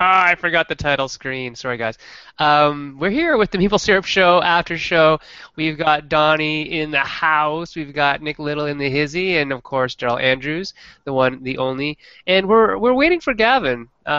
Ah, I forgot the title screen. Sorry, guys. Um, we're here with the Maple Syrup Show after show. We've got Donnie in the house. We've got Nick Little in the hizzy, and of course Daryl Andrews, the one, the only. And we're we're waiting for Gavin. Uh,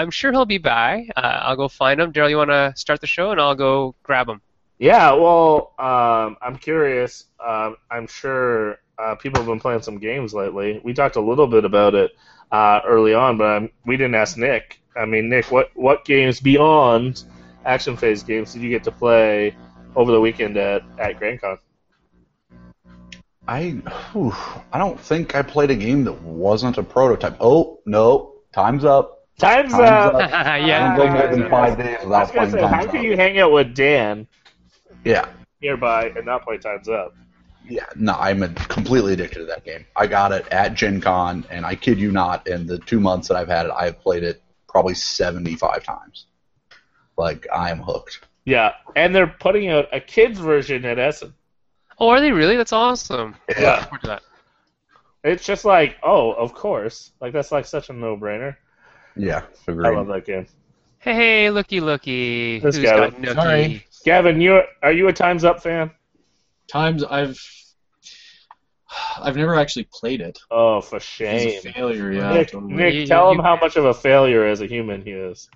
I'm sure he'll be by. Uh, I'll go find him. Daryl, you want to start the show, and I'll go grab him. Yeah, well, um, I'm curious. Um, I'm sure uh, people have been playing some games lately. We talked a little bit about it uh, early on, but we didn't ask Nick. I mean, Nick, what what games beyond action phase games did you get to play over the weekend at at Grand Con? I whew, I don't think I played a game that wasn't a prototype. Oh no, time's up. Time's, Time's up. up. yeah. Don't go more than five days I was without playing say, how Time's can Up. you hang out with Dan Yeah, nearby and not play Time's Up? yeah. No, I'm a, completely addicted to that game. I got it at Gen Con, and I kid you not, in the two months that I've had it, I've played it probably 75 times. Like I am hooked. Yeah, and they're putting out a kids version at Essen. Oh, are they really? That's awesome. Yeah. Look forward to that. It's just like, oh, of course. Like that's like such a no-brainer. Yeah, I love that game. Hey, hey, looky, looky. This Who's guy got was- Sorry. Gavin, you are you a Times Up fan? Times I've I've never actually played it. Oh, for It's shame. a failure, yeah. Nick, totally. Nick, tell you- him how much of a failure as a human he is.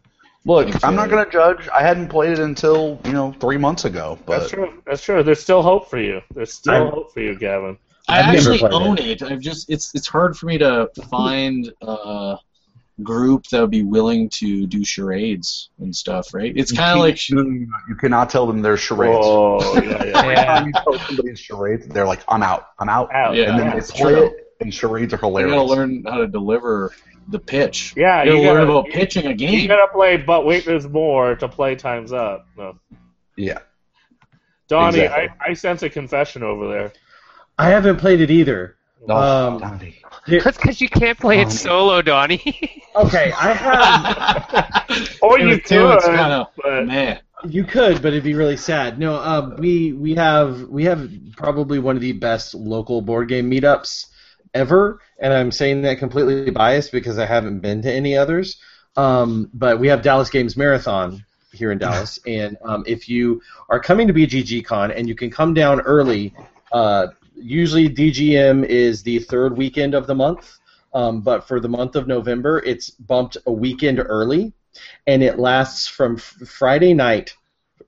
Look, I'm not gonna judge. I hadn't played it until you know three months ago, That's true. That's true. There's still hope for you. There's still I'm- hope for you, Gavin. I I've never actually own it. I've just it's it's hard for me to find a group that would be willing to do charades and stuff, right? It's kind of like No, no, no, no, you cannot tell them they're charades. Oh, yeah, yeah. Every time you tell somebody it's charades, they're like, "I'm out, I'm out," Out. Yeah. and then they play true. it, and charades are hilarious. you gotta learn how to deliver the pitch. Yeah, you gotta learn about you- pitching a game. You game. gotta play, but wait, there's more to play Times Up. No. Yeah, Donnie, Exactly. I, I sense a confession over there. I haven't played it either. Oh, Um, Donnie. That's because you can't play it solo, Donnie. Okay, I have. Or you and two, it's kinda- but Man, You could, but it'd be really sad. No, um, we we have we have probably one of the best local board game meetups ever, and I'm saying that completely biased because I haven't been to any others. Um, but we have Dallas Games Marathon here in Dallas, and um, if you are coming to BGG Con and you can come down early, uh, usually DGM is the third weekend of the month, um, but for the month of November, it's bumped a weekend early and it lasts from f- Friday night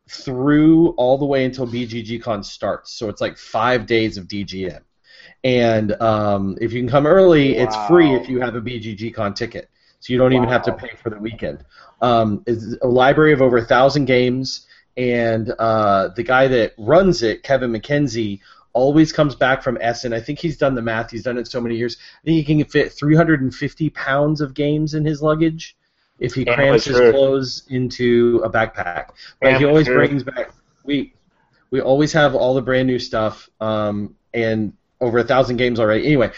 through all the way until BGGCon starts. So it's like five days of DGM. And um, if you can come early, it's free if you have a BGGCon ticket. So you don't even have to pay for the weekend. Um, it's a library of over a thousand games, and uh, the guy that runs it, Kevin McKenzie, always comes back from Essen. I think he's done the math. He's done it so many years. I think he can fit 350 pounds of games in his luggage if he crams his clothes into a backpack. But he always brings back. We we always have all the brand new stuff, um, and over a thousand games already. Anyway,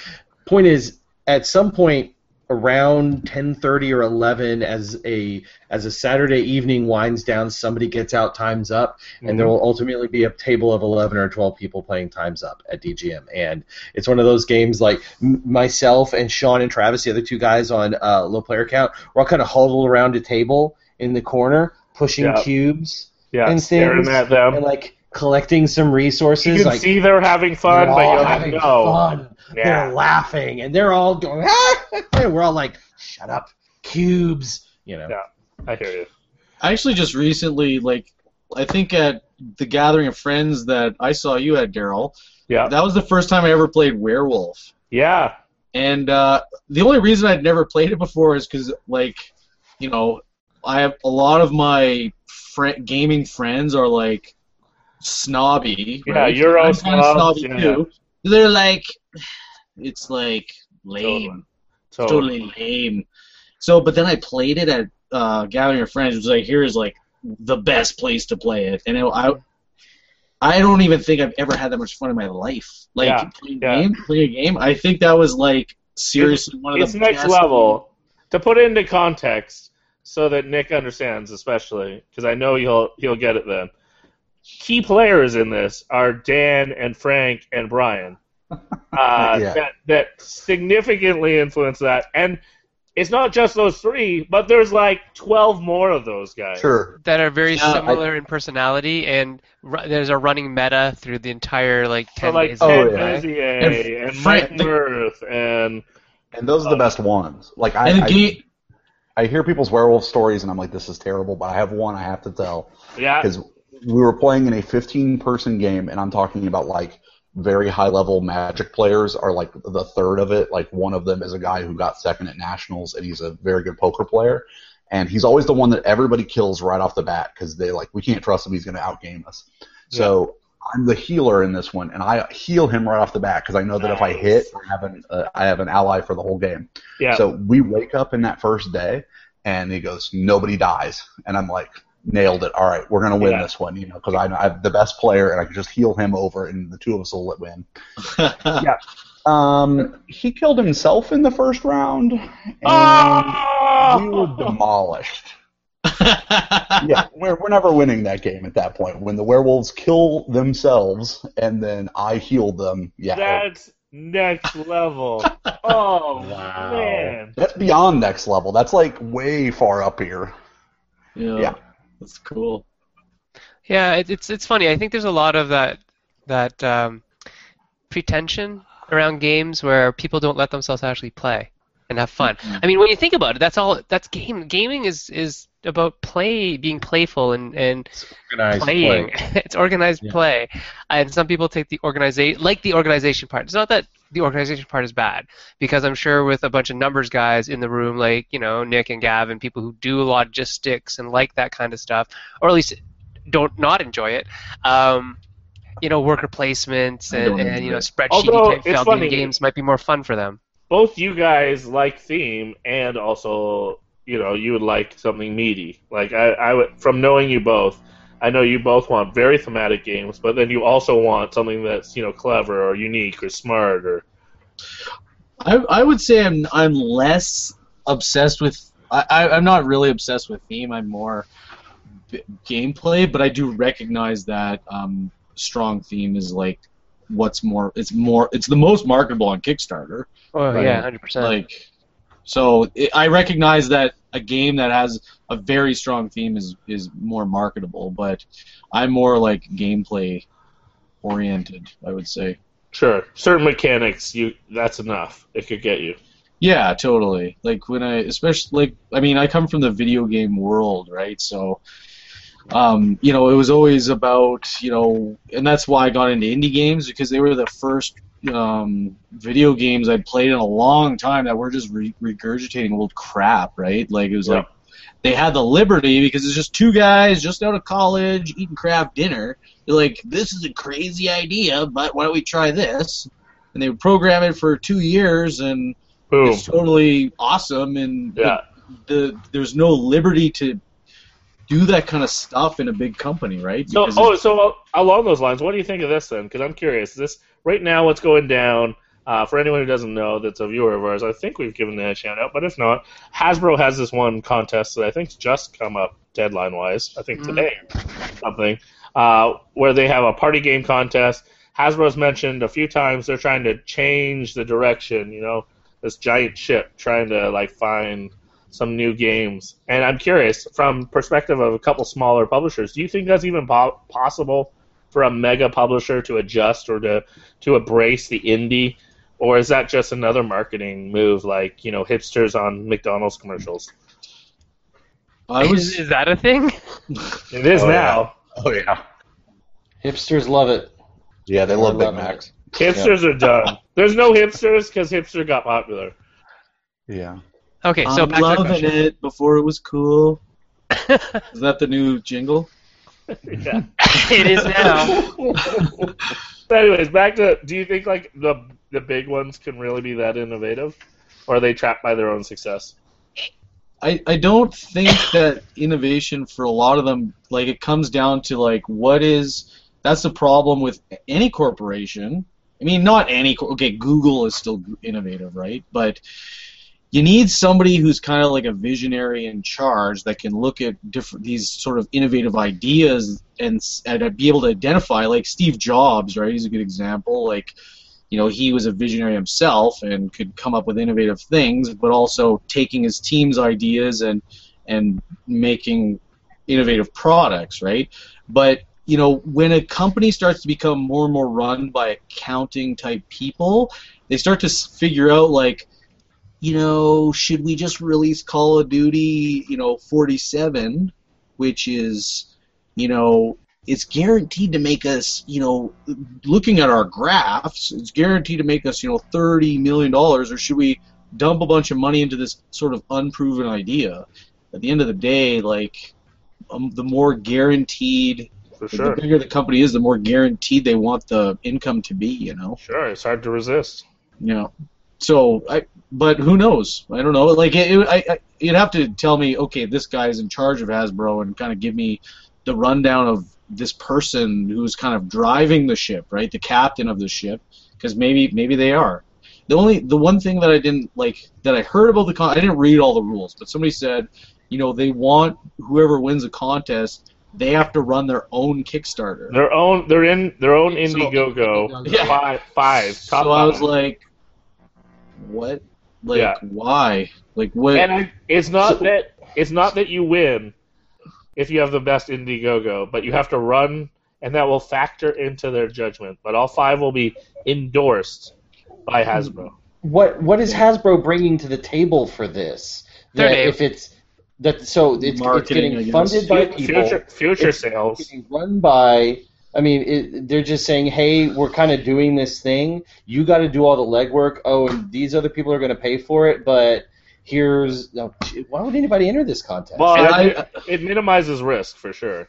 point is, at some point around 10:30 or 11, as a as a Saturday evening winds down, somebody gets out Times Up, and there will ultimately be a table of 11 or 12 people playing Times Up at DGM. And it's one of those games like m- myself and Sean and Travis, the other two guys on uh, low player count, we're all kind of huddled around a table in the corner, pushing Yeah. cubes yeah, and staring things, at them. and like collecting some resources. you can like see they're having fun, but you don't know. Fun. Yeah. They're laughing, and they're all going. Ah! and we're all like, "Shut up, cubes!" You know. Yeah. I hear you. I actually just recently, like, I think at the gathering of friends that I saw you at, Daryl, Yeah. that was the first time I ever played Werewolf. Yeah. And uh, the only reason I'd never played it before is because, like, you know, I have a lot of my fri gaming friends are like snobby. Yeah, right? Euro I'm kind of snobs, snobby yeah. too. They're like, it's like lame, Totally. totally lame. So, but then I played it at uh, Gathering of Friends, which I hear is like the best place to play it, and it, I. I don't even think I've ever had that much fun in my life. Like Yeah, playing yeah. game, playing a game. I think that was like seriously one of It's the next best level. To put it into context, so that Nick understands, especially because I know he'll he'll get it then. Key players in this are Dan and Frank and Brian. Uh, Yeah. that that significantly influence that, and it's not just those three, but there's like twelve more of those guys. Sure. that are very Yeah, I- similar in personality, and ru- there's a running meta through the entire like So ten like days. Oh, Ted yeah. Bezier And and, Frank- Mike Mirth and And those are the best ones. Like I, I, game, I hear people's werewolf stories, and I'm like, this is terrible. But I have one I have to tell yeah, because we were playing in a 15 person game, and I'm talking about like very high level Magic players are like the third of it. Like one of them is a guy who got second at nationals, and he's a very good poker player. And he's always the one that everybody kills right off the bat because they like we can't trust him; he's going to outgame us. So I'm the healer in this one, and I heal him right off the bat because I know that if I hit, I have an uh, I have an ally for the whole game. yeah. So we wake up in that first day, and he goes, "Nobody dies," and I'm like, "Nailed it! All right, we're gonna win Yeah. this one," you know, because I know I'm the best player, and I can just heal him over, and the two of us will win. Yeah. Um, he killed himself in the first round, and Oh! we were demolished. yeah, we're, we're never winning that game at that point. When the werewolves kill themselves and then I heal them, yeah, That's next level. Oh Wow. man. that's beyond next level. That's like way far up here. yeah, Yeah. That's cool. Yeah, it, it's it's funny. I think there's a lot of that that um, pretension around games where people don't let themselves actually play and have fun. Mhm. I mean, when you think about it, that's all. That's game. Gaming is is about play, being playful and and Organized playing. play. it's organized Yeah. play, and some people take the organization like the organization part. It's not that the organization part is bad, because I'm sure with a bunch of numbers guys in the room, like you know Nick and Gavin, people who do logistics and like that kind of stuff, or at least don't not enjoy it. Um, you know, worker placements and, and you know enjoy spreadsheety type it's games might be more fun for them. Both you guys like theme and also, you know, you would like something meaty. Like I, I would from knowing you both, I know you both want very thematic games, but then you also want something that's, you know, clever or unique or smart or I, I would say I'm I'm less obsessed with. I, I I'm not really obsessed with theme. I'm more b- gameplay, but I do recognize that um, strong theme is like what's more. It's more. It's the most marketable on Kickstarter. Oh Right. yeah, hundred percent. Like, so it, I recognize that a game that has a very strong theme is is more marketable, but I'm more like gameplay oriented. I would say. sure, certain mechanics you that's enough. It could get you. Yeah, totally. Like when I, especially like, I mean, I come from the video game world, right? So, um, you know, it was always about, you know, and that's why I got into indie games because they were the first um, video games I'd played in a long time that were just re- regurgitating old crap, right? Like it was Yeah. like they had the liberty because it's just two guys just out of college eating Kraft Dinner. They're like, this is a crazy idea, but why don't we try this? And they would program it for two years and Boom. it's totally awesome and Yeah. the there's no liberty to do that kind of stuff in a big company, right? So, oh, so uh, along those lines, what do you think of this then? Because I'm curious. This right now, what's going down? Uh, for anyone who doesn't know, that's a viewer of ours. I think we've given that a shout out, but if not, Hasbro has this one contest that I think's just come up deadline wise. I think Mhm. today, something uh, where they have a party game contest. Hasbro's mentioned a few times they're trying to change the direction. You know, this giant ship trying to like find some new games. And I'm curious, from perspective of a couple smaller publishers, do you think that's even po- possible for a mega publisher to adjust or to to embrace the indie, or is that just another marketing move, like you know hipsters on McDonald's commercials? I is, was is that a thing? It is Oh, now. Oh yeah. Hipsters love it. Yeah, they love They're Big loving Macs. Hipsters are done. There's no hipsters because hipster got popular. Yeah. Okay, so I'm back to the loving question. it before it was cool. Is that the new jingle? yeah. it is now. But anyways, back to do you think like the the big ones can really be that innovative, or are they trapped by their own success? I, I don't think that innovation for a lot of them like it comes down to like what is that's the problem with any corporation. I mean, not any. cor- Okay, Google is still innovative, right? But you need somebody who's kind of like a visionary in charge that can look at different these sort of innovative ideas and, and be able to identify like Steve Jobs, right? He's a good example. Like you know he was a visionary himself and could come up with innovative things, but also taking his team's ideas and and making innovative products, right? But you know, when a company starts to become more and more run by accounting type people, they start to figure out like, you know, should we just release Call of Duty, you know, 47, which is, you know, it's guaranteed to make us, you know, looking at our graphs, it's guaranteed to make us, you know, 30 million dollars, or should we dump a bunch of money into this sort of unproven idea? At the end of the day, like, um, the more guaranteed For the bigger the company is, the more guaranteed they want the income to be. You know. Sure, it's hard to resist. You know. So I, but who knows? I don't know. Like it, it, I, I, you'd have to tell me, okay, this guy's in charge of Hasbro, and kind of give me the rundown of this person who's kind of driving the ship, right? The captain of the ship, because maybe maybe they are. The only the one thing that I didn't like that I heard about the con, I didn't read all the rules, but somebody said, you know, they want whoever wins a contest, they have to run their own Kickstarter. Their own, they're in their own So- Indiegogo. Yeah. Five, five, top so I was like, what? Like Yeah. why? Like what? and I, it's not So- that it's not that you win if you have the best Indiegogo, but you have to run, and that will factor into their judgment. But all five will be endorsed by Hasbro. What what is Hasbro bringing to the table for this? That name. if it's that so it's, it's getting funded by people. Future, future It's sales. getting run by. I mean, it, they're just saying, "Hey, we're kind of doing this thing. You got to do all the legwork. Oh, and these other people are going to pay for it. But here's no, why would anybody enter this contest? Well, And it, I- it minimizes risk for sure.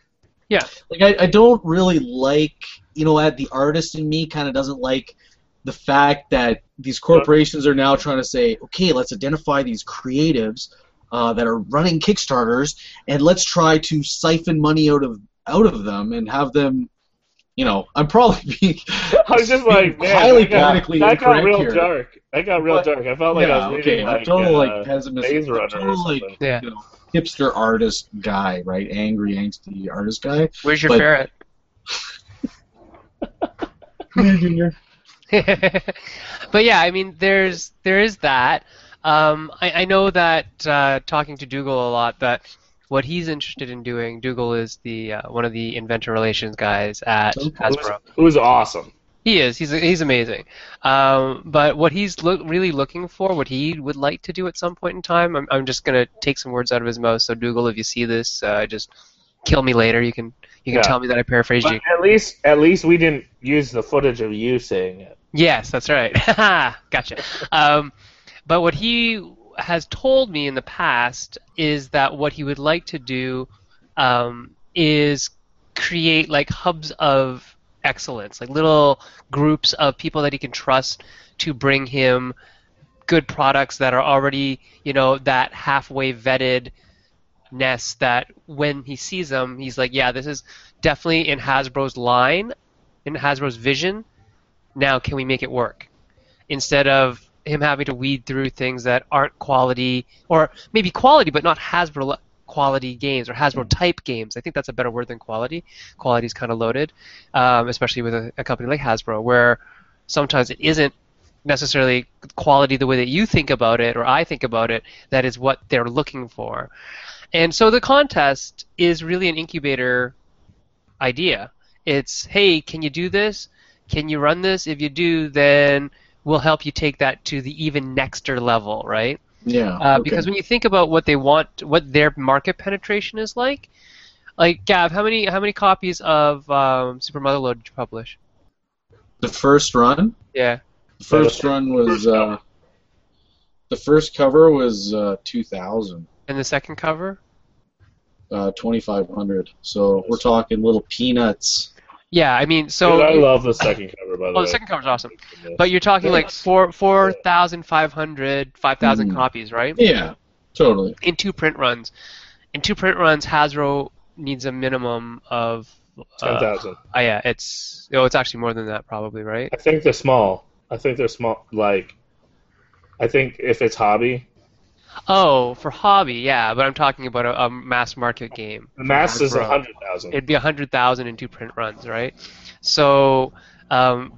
Yeah, like I, I don't really like you know at the artist in me kind of doesn't like the fact that these corporations are now trying to say okay let's identify these creatives uh, that are running kickstarters and let's try to siphon money out of out of them and have them you know i'm probably being I was just like, man, highly that got, politically that got real here. dark. That got real But- dark. I felt like I yeah was okay reading i'm like, total uh, like pessimist Maze Runner or total like. Yeah. you know hipster artist guy right angry angsty artist guy Where's your But- ferret? junior but yeah, I mean, there's there is that. Um, I, I know that uh, talking to Dougal a lot, that what he's interested in doing. Dougal is the uh, one of the inventor relations guys at. Hasbro. It was awesome. He is. He's he's amazing. Um, but what he's look, really looking for, what he would like to do at some point in time, I'm, I'm just gonna take some words out of his mouth. So Dougal, if you see this, uh, just kill me later. You can you can Yeah. tell me that I paraphrased But you. at least, at least we didn't use the footage of you saying it. Yes, that's right. gotcha. Um, but what he has told me in the past is that what he would like to do um, is create like hubs of excellence, like little groups of people that he can trust to bring him good products that are already, you know, that halfway vetted nest that when he sees them, he's like, yeah, this is definitely in Hasbro's line, in Hasbro's vision. Now, can we make it work? Instead of him having to weed through things that aren't quality, or maybe quality, but not Hasbro quality games or Hasbro type games. I think that's a better word than quality. Quality is kind of loaded, um, especially with a, a company like Hasbro, where sometimes it isn't necessarily quality the way that you think about it or I think about it. That is what they're looking for. And so the contest is really an incubator idea. It's, hey, can you do this? Can you run this? If you do, then we'll help you take that to the even nexter level, right? yeah Uh, okay. Because when you think about what they want, what their market penetration is like, like Gav, how many how many copies of um, Super Motherload did you publish? the first run Yeah. The first run was uh, the first cover was uh, 2000, And the second cover? uh, 2500. So we're talking little peanuts. Yeah, I mean, Dude, so I love the second cover, by the way. oh, way. the second cover's awesome. But you're talking like four four thousand five hundred, five thousand Hmm. copies, right? Yeah, totally. In two print runs. In two print runs, Hasbro needs a minimum of ten uh, thousand. oh yeah, it's oh, it's actually more than that probably, right? I think they're small. I think they're small. Like, I think if it's hobby, Oh, for hobby, yeah, but I'm talking about a, a mass market game. the mass is a hundred thousand. It'd be a hundred thousand in two print runs, right? So, um,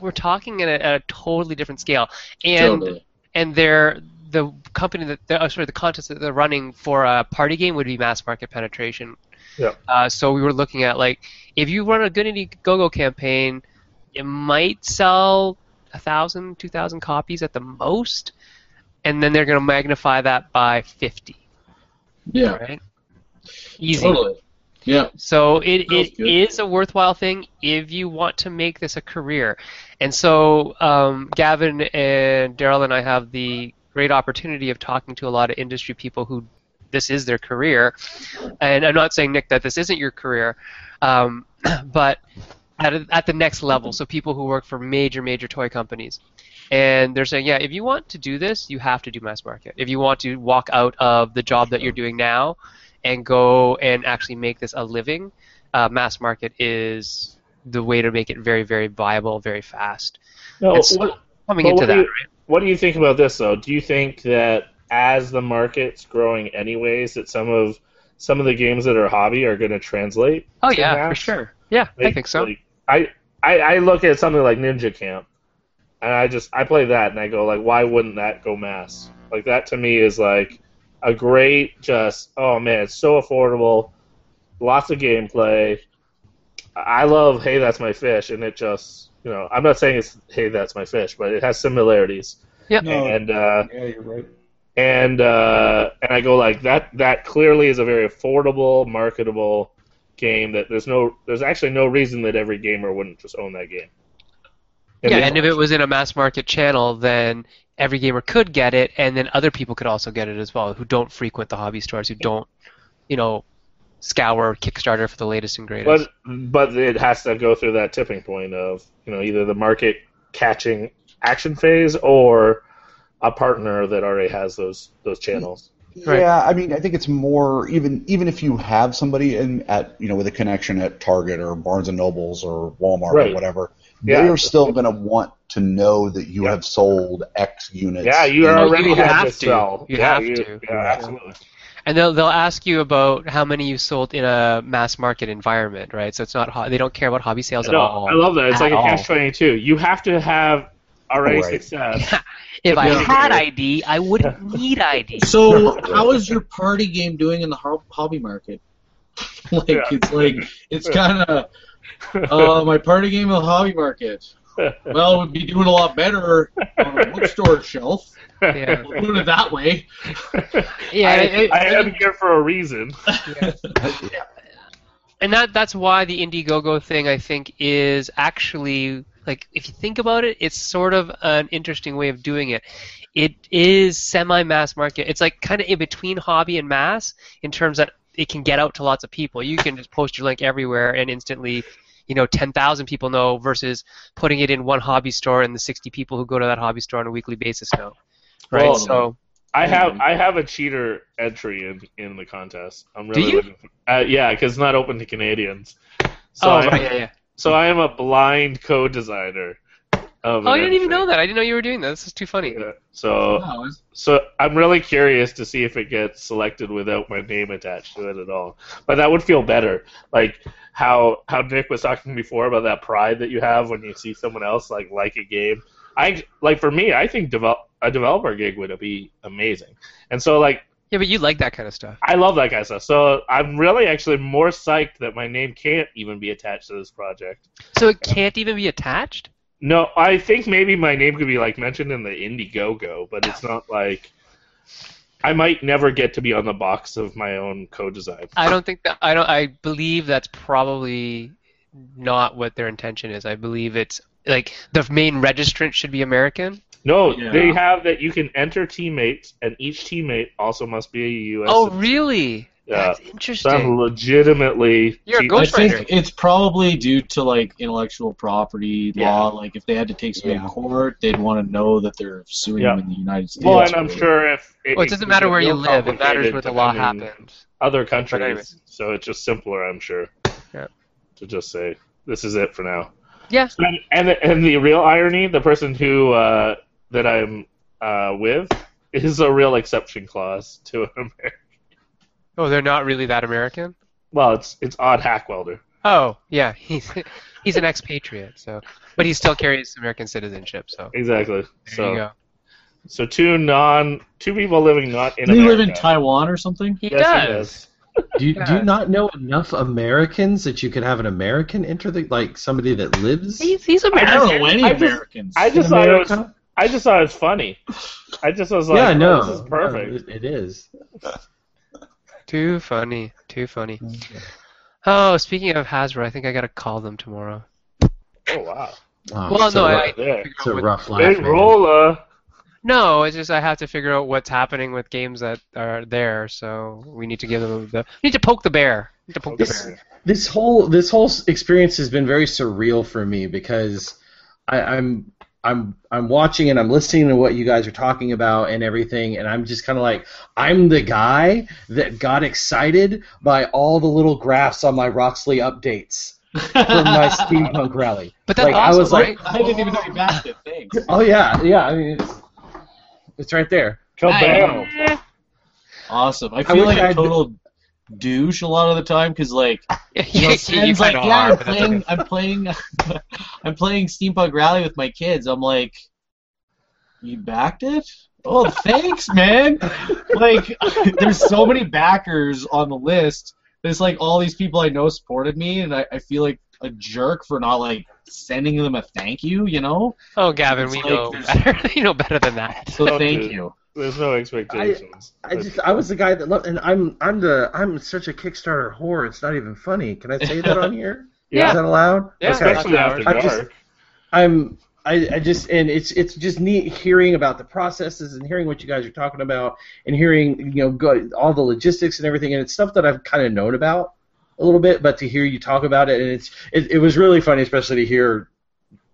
we're talking at a, at a totally different scale, and totally. and they're the company that they're, oh, sorry the contest that they're running for a party game would be mass market penetration. Yeah. Uh, so we were looking at like if you run a good Indiegogo campaign, it might sell a thousand, two thousand copies at the most, and then they're going to magnify that by fifty. Yeah, Right. Easy. totally. Yeah, So it, it is a worthwhile thing if you want to make this a career. And so um, Gavin and Daryl and I have the great opportunity of talking to a lot of industry people who this is their career. And I'm not saying Nick that this isn't your career, um, but at, a- at the next level. So people who work for major major toy companies. And they're saying, yeah, if you want to do this, you have to do mass market. If you want to walk out of the job that you're doing now and go and actually make this a living, uh, mass market is the way to make it very, very viable, very fast. No, so- what, Coming into what that, you- right? what do you think about this though? Do you think that as the market's growing anyways, that some of some of the games that are hobby are going to translate? Oh yeah, for sure. Yeah, I think so. like, I, I I look at something like Ninja Camp, and I just I play that and I go like, why wouldn't that go mass? Like that to me is like a great just oh man, it's so affordable, lots of gameplay. I love Hey That's My Fish, and it just you know I'm not saying it's Hey That's My Fish, but it has similarities. Yeah. No. And uh, Yeah, you're right. and uh, and I go like that. That clearly is a very affordable, marketable game. That there's no, there's actually no reason that every gamer wouldn't just own that game. Yeah, the- and if it was in a mass market channel, then every gamer could get it, and then other people could also get it as well, who don't frequent the hobby stores, who don't, you know, scour Kickstarter for the latest and greatest. but but it has to go through that tipping point of you know either the market catching action phase or a partner that already has those those channels. Right. Yeah, I mean, I think it's more even even if you have somebody in at you know with a connection at Target or Barnes and Nobles or Walmart Right. or whatever, Yeah. they are still going to want to know that you Yeah. have sold X units. Yeah, you already you have, have to to. sell. You yeah, have you- to. Yeah, absolutely. And they'll they'll ask you about how many you sold in a mass market environment, right? So it's not ho- they don't care about hobby sales at No, all. I love that. It's like a cash catch twenty two. You have to have already Right. success. if I Yeah. had ID, I wouldn't need ID. So, how is your party game doing in the hobby market? like, Yeah. it's like it's kind of uh, my party game in the hobby market. Well, it would be doing a lot better on a bookstore shelf. Yeah. We'll put it that way. Yeah, I, it- I am here for a reason. Yeah, and that that's why the Indiegogo thing I think is actually like if you think about it, it's sort of an interesting way of doing it. It is semi-mass market. It's like kind of in between hobby and mass in terms that it can get out to lots of people. You can just post your link everywhere and instantly, you know, 10,000 people know versus putting it in one hobby store and the 60 people who go to that hobby store on a weekly basis know. Right? Well, so I have I have a cheater entry in, in the contest. I'm really you? looking for, uh, yeah, because it's not open to Canadians. So Oh, right, yeah, yeah. so I am a blind code designer. Of Oh, an I didn't even know that. I didn't know you were doing that. This is too funny. Yeah. So oh, Wow, so I'm really curious to see if it gets selected without my name attached to it at all. But that would feel better. Like how how Nick was talking before about that pride that you have when you see someone else like like a game. I like for me, I think develop a developer gig would be amazing. And so like Yeah, but you like that kind of stuff. I love that kind of stuff. So I'm really actually more psyched that my name can't even be attached to this project. So it can't even be attached? No, I think maybe my name could be like mentioned in the Indiegogo, but it's not like I might never get to be on the box of my own co-design. I don't think that I don't I believe that's probably not what their intention is. I believe it's like the main registrant should be American. No, Yeah. they have that you can enter teammates, and each teammate also must be a U.S. Oh, citizen. really? Yeah. That's So I'm legitimately. You're a team- ghost- I think Ghostwriter. it's probably due to like intellectual property Yeah. law. Like if they had to take somebody Yeah. to court, they'd want to know that they're suing Yeah. them in the United States. Well, and I'm sure if Well, it doesn't matter where you live. It matters where the law happened. happens. Other countries, anyway. so it's just simpler, I'm sure. Yeah. To just say this is it for now. Yeah. And and the, and the real irony, the person who uh, that I'm uh, with is a real exception clause to an American. Oh, they're not really that American. Well, it's it's odd Hackwelder. Oh, yeah, he's he's an expatriate, so but he still carries American citizenship. So Exactly. there you So go. so two non two people living not in Do you live in Taiwan or something? He Yes, he does. does. Do you, do you not know enough Americans that you could have an American enter the like somebody that lives? He's he's American. I don't know any I just- Americans. I in just thought it was America? I just thought it was funny. I just was like, yeah, oh, no, this is perfect. no, it- it is. Too funny. Too funny. Mm-hmm. Oh, speaking of Hasbro, I think I gotta call them tomorrow. Oh wow. Oh, Well, it's no, rough- I- Right it's a rough life. Big roller. No, it's just I have to figure out what's happening with games that are there, so we need to give them the we need to poke the bear. Need to poke the This- bear. this whole this whole experience has been very surreal for me because I, I'm I'm I'm watching and I'm listening to what you guys are talking about and everything, and I'm just kind of like I'm the guy that got excited by all the little graphs on my Roxley updates from my steampunk rally. But that's Like, I awesome, was like- right? I didn't even know you backed it. Thanks. Oh yeah, yeah. I mean, it's, it's right there. Kabam. Awesome. I I feel wish like I a had- douche douche a lot of the time because like Yeah, you know, you Stan's like, yeah, are, I'm playing, okay. I'm playing, I'm playing Steampunk Rally with my kids. I'm like, you backed it? Oh, thanks, man. like, there's so many backers on the list. There's like all these people I know supported me, and I, I feel like a jerk for not like sending them a thank you. You know? Oh, Gavin, It's we like know better. you know better than that. So Don't thank do you. There's no expectations. I just I was the guy that loved, and I'm I'm the I'm such a Kickstarter whore. It's not even funny. Can I say that on here? Yeah. Is that allowed? Yeah, Okay. especially after I just- dark. I'm I, I just and it's it's just neat hearing about the processes and hearing what you guys are talking about and hearing you know go, all the logistics and everything and it's stuff that I've kind of known about a little bit but to hear you talk about it and it's it, it was really funny especially to hear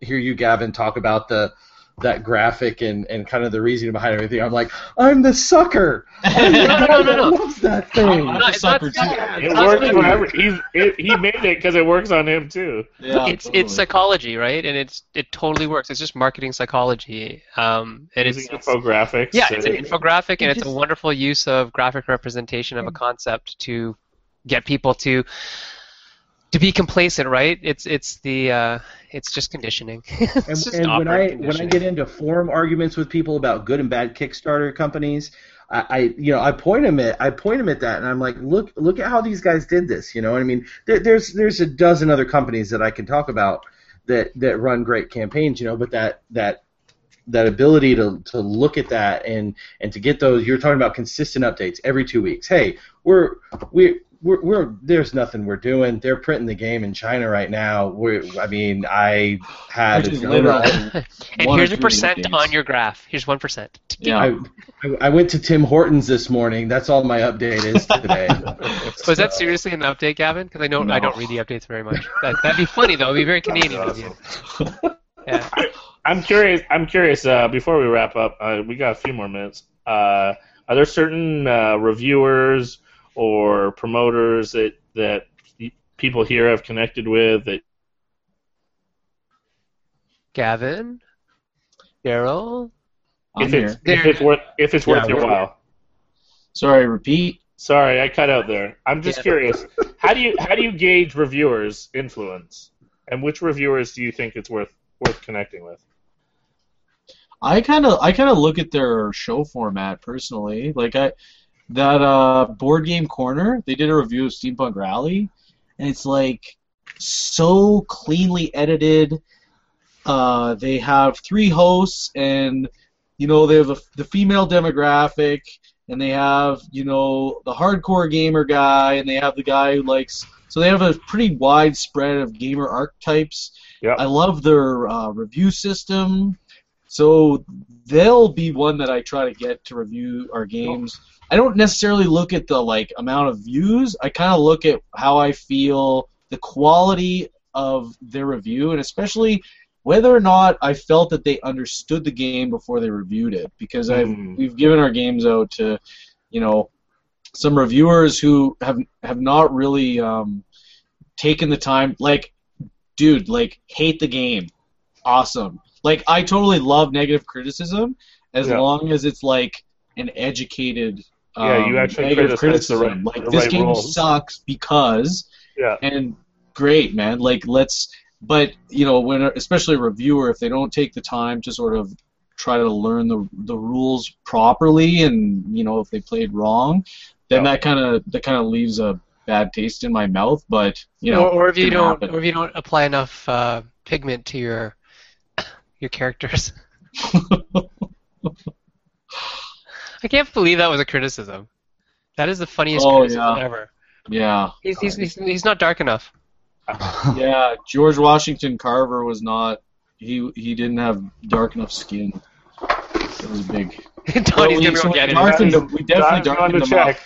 hear you Gavin talk about the that graphic and, and kind of the reasoning behind everything. I'm like, I'm the sucker. I'm the No, no, no, no. loves that thing. I'm No, a it's sucker too. Yeah, It works what for it every. He's, it, he made it because it works on him too. Yeah, it's totally. it's psychology, right? And it's it totally works. It's just marketing psychology. Um, and it's, Using it's infographics. yeah, it's an to- infographic, and It it's a wonderful use of graphic representation of a concept to get people to to be complacent, right? It's it's the uh, it's just conditioning. it's and, just and when I when I get into forum arguments with people about good and bad Kickstarter companies, I, I you know I point them at I point them at that, and I'm like, look look at how these guys did this. You know, I mean, there, there's there's a dozen other companies that I can talk about that that run great campaigns. You know, but that that that ability to, to look at that and and to get those you're talking about consistent updates every two weeks hey we're we we're, we're there's nothing we're doing they're printing the game in china right now we're i mean i had Which is a- literally and here's a percent on your graph. Here's one percent. Yeah. I, I, I went to Tim Hortons this morning. That's all my update is today. Was that seriously an update, Gavin? Because I don't No. I don't read the updates very much. That that'd be funny though. It'd be very Canadian of you. Yeah. I'm curious. I'm curious. Uh, before we wrap up, uh, we got a few more minutes. Uh, are there certain uh, reviewers or promoters that that people here have connected with that Gavin, Daryl. If it's if it's worth if it's worth your while? Sorry, repeat. Sorry, I cut out there. I'm just Yeah. curious. How do you how do you gauge reviewers' influence, and which reviewers do you think it's worth worth connecting with? I kind of I kind of look at their show format personally. Like I that uh board game corner, they did a review of Steampunk Rally, and it's like so cleanly edited. Uh, they have three hosts, and you know they have the, the female demographic, and they have you know the hardcore gamer guy, and they have the guy who likes. So they have a pretty wide spread of gamer archetypes. Yeah. I love their uh, review system. So they'll be one that I try to get to review our games. I don't necessarily look at the like amount of views. I kind of look at how I feel, the quality of their review, and especially whether or not I felt that they understood the game before they reviewed it. Because I've Mm. we've given our games out to, you know, some reviewers who have have not really um, taken the time. Like, dude, like hate the game, awesome. Like I totally love negative criticism as Yeah. long as it's like an educated. Um, Yeah, you actually negative criticize the criticism. right- like the this right game rules. sucks because Yeah. and great, man. Like let's, but you know, when especially a reviewer, if they don't take the time to sort of try to learn the the rules properly, and you know, if they played wrong, then Yeah. that kind of that kind of leaves a bad taste in my mouth. But you know, or, or if you don't, gonna or if you don't apply enough uh, pigment to your your characters. I can't believe that was a criticism. That is the funniest Oh, criticism yeah. ever. yeah, He's, he's, he's, he's not dark enough. yeah. George Washington Carver was not. He he didn't have dark enough skin. It was big. Donnie's we- gonna so go we get it. darkened him- we definitely Don's going darkened to him up. check.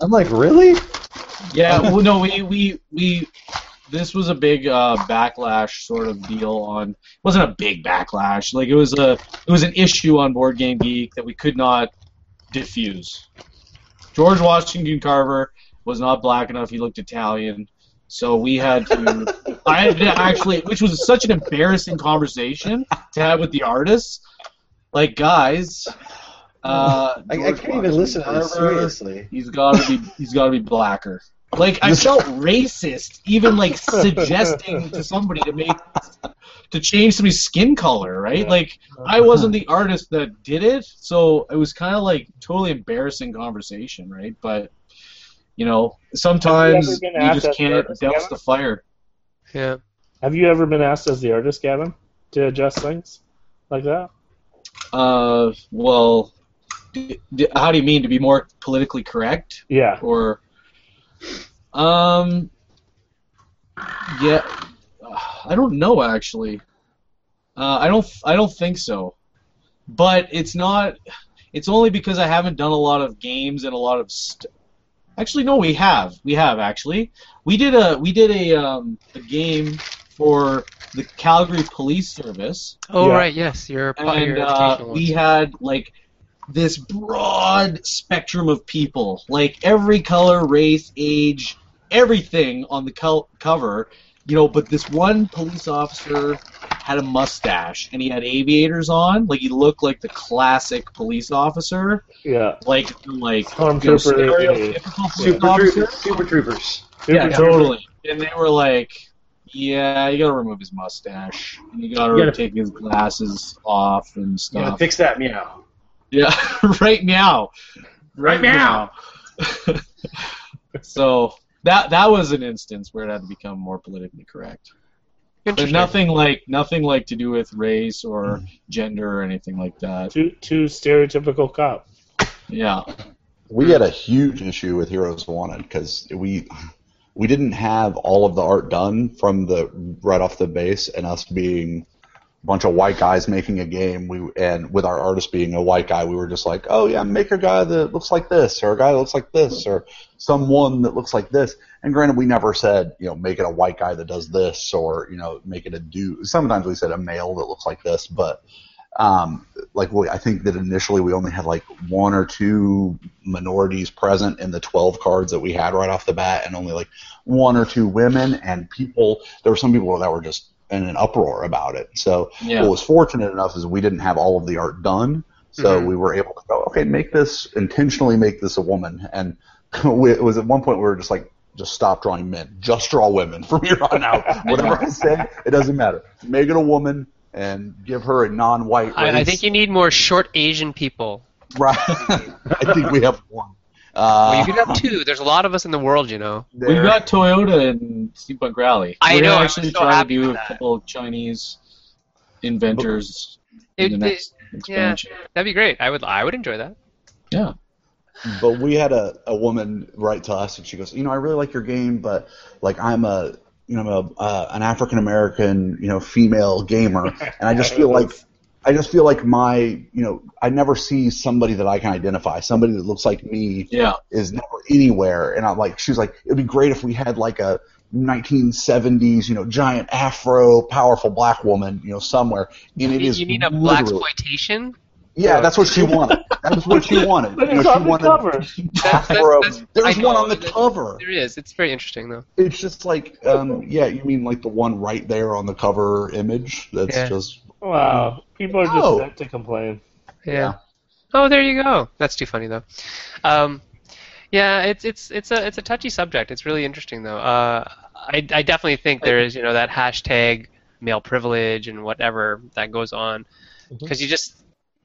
I'm like, really? Yeah, well, no, we we we. This was a big uh, backlash sort of deal on. It wasn't a big backlash. Like it was a it was an issue on Board Game Geek that we could not diffuse. George Washington Carver was not black enough. He looked Italian. So we had to. I had to actually, which was such an embarrassing conversation to have with the artists. Like, guys, uh, I, I can't even listen to this seriously. He's got to be. He's got to be blacker. Like I felt racist, even like suggesting to somebody to make to change somebody's skin color, right? Yeah. Like I wasn't the artist that did it, so it was kind of like totally embarrassing conversation, right? But you know, sometimes been you just can't artist, douse Gavin? the fire. Yeah. Have you ever been asked as the artist, Gavin, to adjust things like that? Uh, well, d- d- how do you mean to be more politically correct? Yeah. or um yeah i don't know actually. Uh, i don't i don't think so. But it's not it's only because i haven't done a lot of games and a lot of st- actually no we have we have actually. We did a we did a um a game for the calgary police service. Oh Yeah. right, yes, your and your uh, we had like this broad spectrum of people, like every color, race, age, everything on the co- cover. You know, but this one police officer had a mustache and he had aviators on, like he looked like the classic police officer, Yeah. like like Stormtrooper. you know, Super, troopers, super troopers. Yeah, Super totally. And they were like, "Yeah, you gotta remove his mustache, and you gotta, You gotta- take his glasses off and You stuff." gotta fix that meow. Yeah, right now. Right now. so that that was an instance where it had to become more politically correct. But Interesting. nothing like nothing like to do with race or mm-hmm. gender or anything like that. Too, too stereotypical cop. Yeah. We had a huge issue with Heroes Wanted because we we didn't have all of the art done from the right off the base, and us being a bunch of white guys making a game. We and with our artist being a white guy, we were just like, oh yeah, make a guy that looks like this, or a guy that looks like this, or someone that looks like this. And granted, we never said you know make it a white guy that does this, or you know make it a dude. Sometimes we said a male that looks like this, but um, like we, I think that initially we only had like one or two minorities present in the 12 cards that we had right off the bat, and only like one or two women. And people, there were some people that were just in an uproar about it. So Yeah. what was fortunate enough is we didn't have all of the art done, so Mhm. we were able to go, okay, make this intentionally make this a woman. And we, it was at one point we were just like. Just stop drawing men. Just draw women from here on out. Whatever I say, it doesn't matter. Make it a woman and give her a non-white race. I, I think you need more short Asian people. Right. I think we have one. Well, Uh, you could have two. There's a lot of us in the world, you know. We've got Toyota and Steampunk Rally. I We're know, I'm actually so trying to happy do a that. couple of Chinese inventors It- in the it- next expansion. That'd be great. I would I would enjoy that. Yeah. but we had a, a woman write to us and she goes, you know, I really like your game, but like I'm a you know I'm a, uh, an African American you know female gamer, and I just feel like I just feel like my you know I never see somebody that I can identify, somebody that looks like me Yeah. is never anywhere. And I'm like, she was like, it'd be great if we had like a 1970s, you know, giant afro, powerful black woman, you know, somewhere. And it You, is you need a black exploitation. Yeah, that's what she wanted. That's what she wanted. But You know, it's she on the wanted cover. That's- afro. that's- There's one on the that- cover. There is. It's very interesting though. It's just like, um, yeah, you mean like the one right there on the cover image? That's Yeah. just Wow. People are just Oh. sent to complain. Yeah. Oh, there you go. That's too funny though. Um, yeah, it's it's it's a it's a touchy subject. It's really interesting though. Uh, I, I definitely think there is, you know, that hashtag male privilege and whatever that goes on, because you just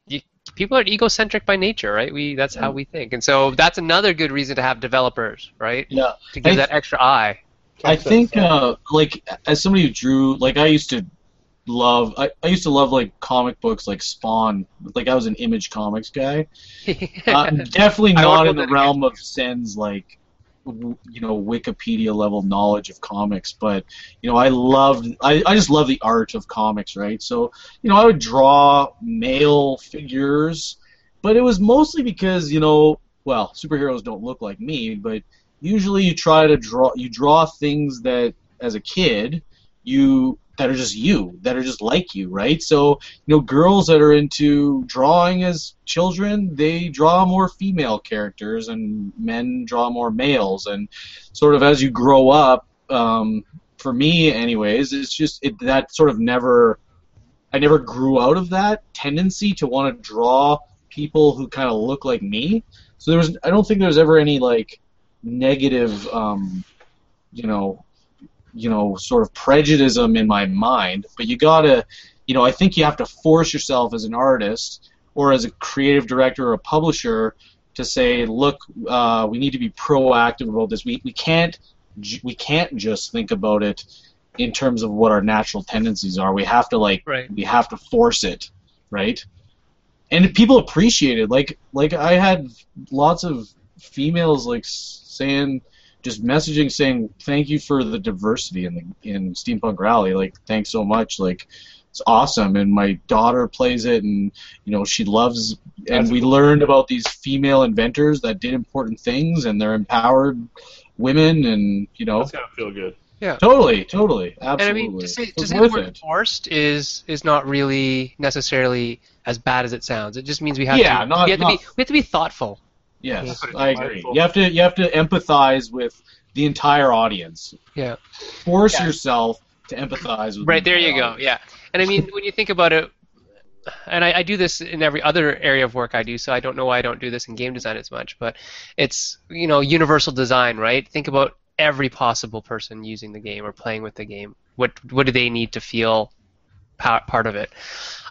you, people are egocentric by nature, right? We that's how we think, and so that's another good reason to have developers, right? Yeah. To give I- that extra eye. I think uh, like as somebody who drew like I used to love I, I used to love like comic books like Spawn. Like I was an image comics guy. Uh, definitely won't in the that realm of Sen's like w- you know Wikipedia level knowledge of comics but you know I loved I, I just love the art of comics right? So you know I would draw male figures but it was mostly because you know well superheroes don't look like me but usually you try to draw you draw things that as a kid you that are just you that are just like you right? So you know girls that are into drawing as children they draw more female characters and men draw more males. And sort of as you grow up um, for me anyways it's just it, that sort of never i never grew out of that tendency to want to draw people who kind of look like me. So there was i don't think there was ever any like negative um, you know you know sort of prejudice in my mind but you gotta you know i think you have to force yourself as an artist or as a creative director or a publisher to say look uh, we need to be proactive about this. We, we can't we can't just think about it in terms of what our natural tendencies are. We have to like Right. we have to force it right? And people appreciate it. Like like i had lots of females like saying just messaging saying thank you for the diversity in the in steampunk rally like thanks so much like it's awesome and my daughter plays it and you know she loves and we cool. learned about these female inventors that did important things and they're empowered women and you know That's gotta feel good. Yeah. Totally totally absolutely. And I mean, to say, to say the worth word it forced is is not really necessarily as bad as it sounds. It just means we have Yeah, to not- we have to be we have to be thoughtful. Yes, Yeah. I agree. You have to you have to empathize with the entire audience. Yeah. Force Yeah. yourself to empathize with. Right the there, you entire go. Yeah, and I mean, when you think about it, and I, I do this in every other area of work I do, so I don't know why I don't do this in game design as much. But it's you know universal design, right? Think about every possible person using the game or playing with the game. What what do they need to feel pa- part of it?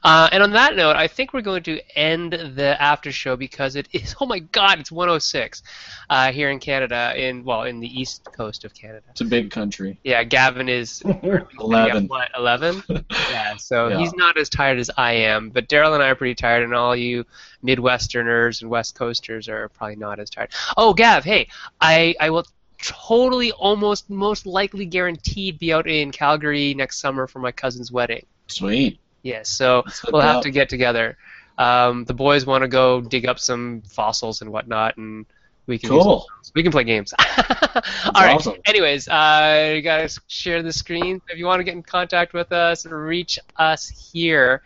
Uh, and on that note, I think we're going to end the after show because it is oh my god, it's 106 uh, here in Canada, in well in the east coast of Canada. It's a big country. Yeah, Gavin is Eleven. yeah, what, 11? yeah, so Yeah. he's not as tired as I am, but Daryl and I are pretty tired, and all you Midwesterners and West Coasters are probably not as tired. Oh, Gav, hey, I, I will totally, almost, most likely guaranteed be out in Calgary next summer for my cousin's wedding. Sweet. Yes, so we'll have up. to get together. Um, the boys want to go dig up some fossils and whatnot, and we can Cool. we can play games. All right. awesome. Anyways, uh, you guys share the screen. If you want to get in contact with us, reach us here.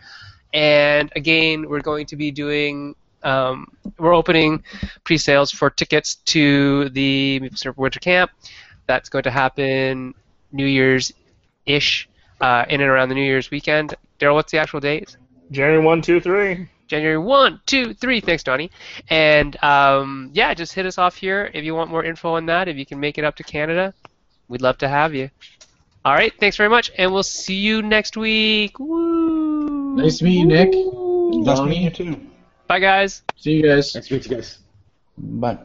And again, we're going to be doing. Um, we're opening pre-sales for tickets to the Maple Syrup Winter Camp. That's going to happen New Year's ish, uh, in and around the New Year's weekend. Daryl, what's the actual date? January one, two, three. January 1, 2, 3. Thanks, Donnie. And um, yeah, just hit us off here if you want more info on that. If you can make it up to Canada, we'd love to have you. All right, thanks very much, and we'll see you next week. Woo! Nice to meet you, Nick. Nice to meet you too. Bye, guys. See you guys. Nice to meet you guys. Bye.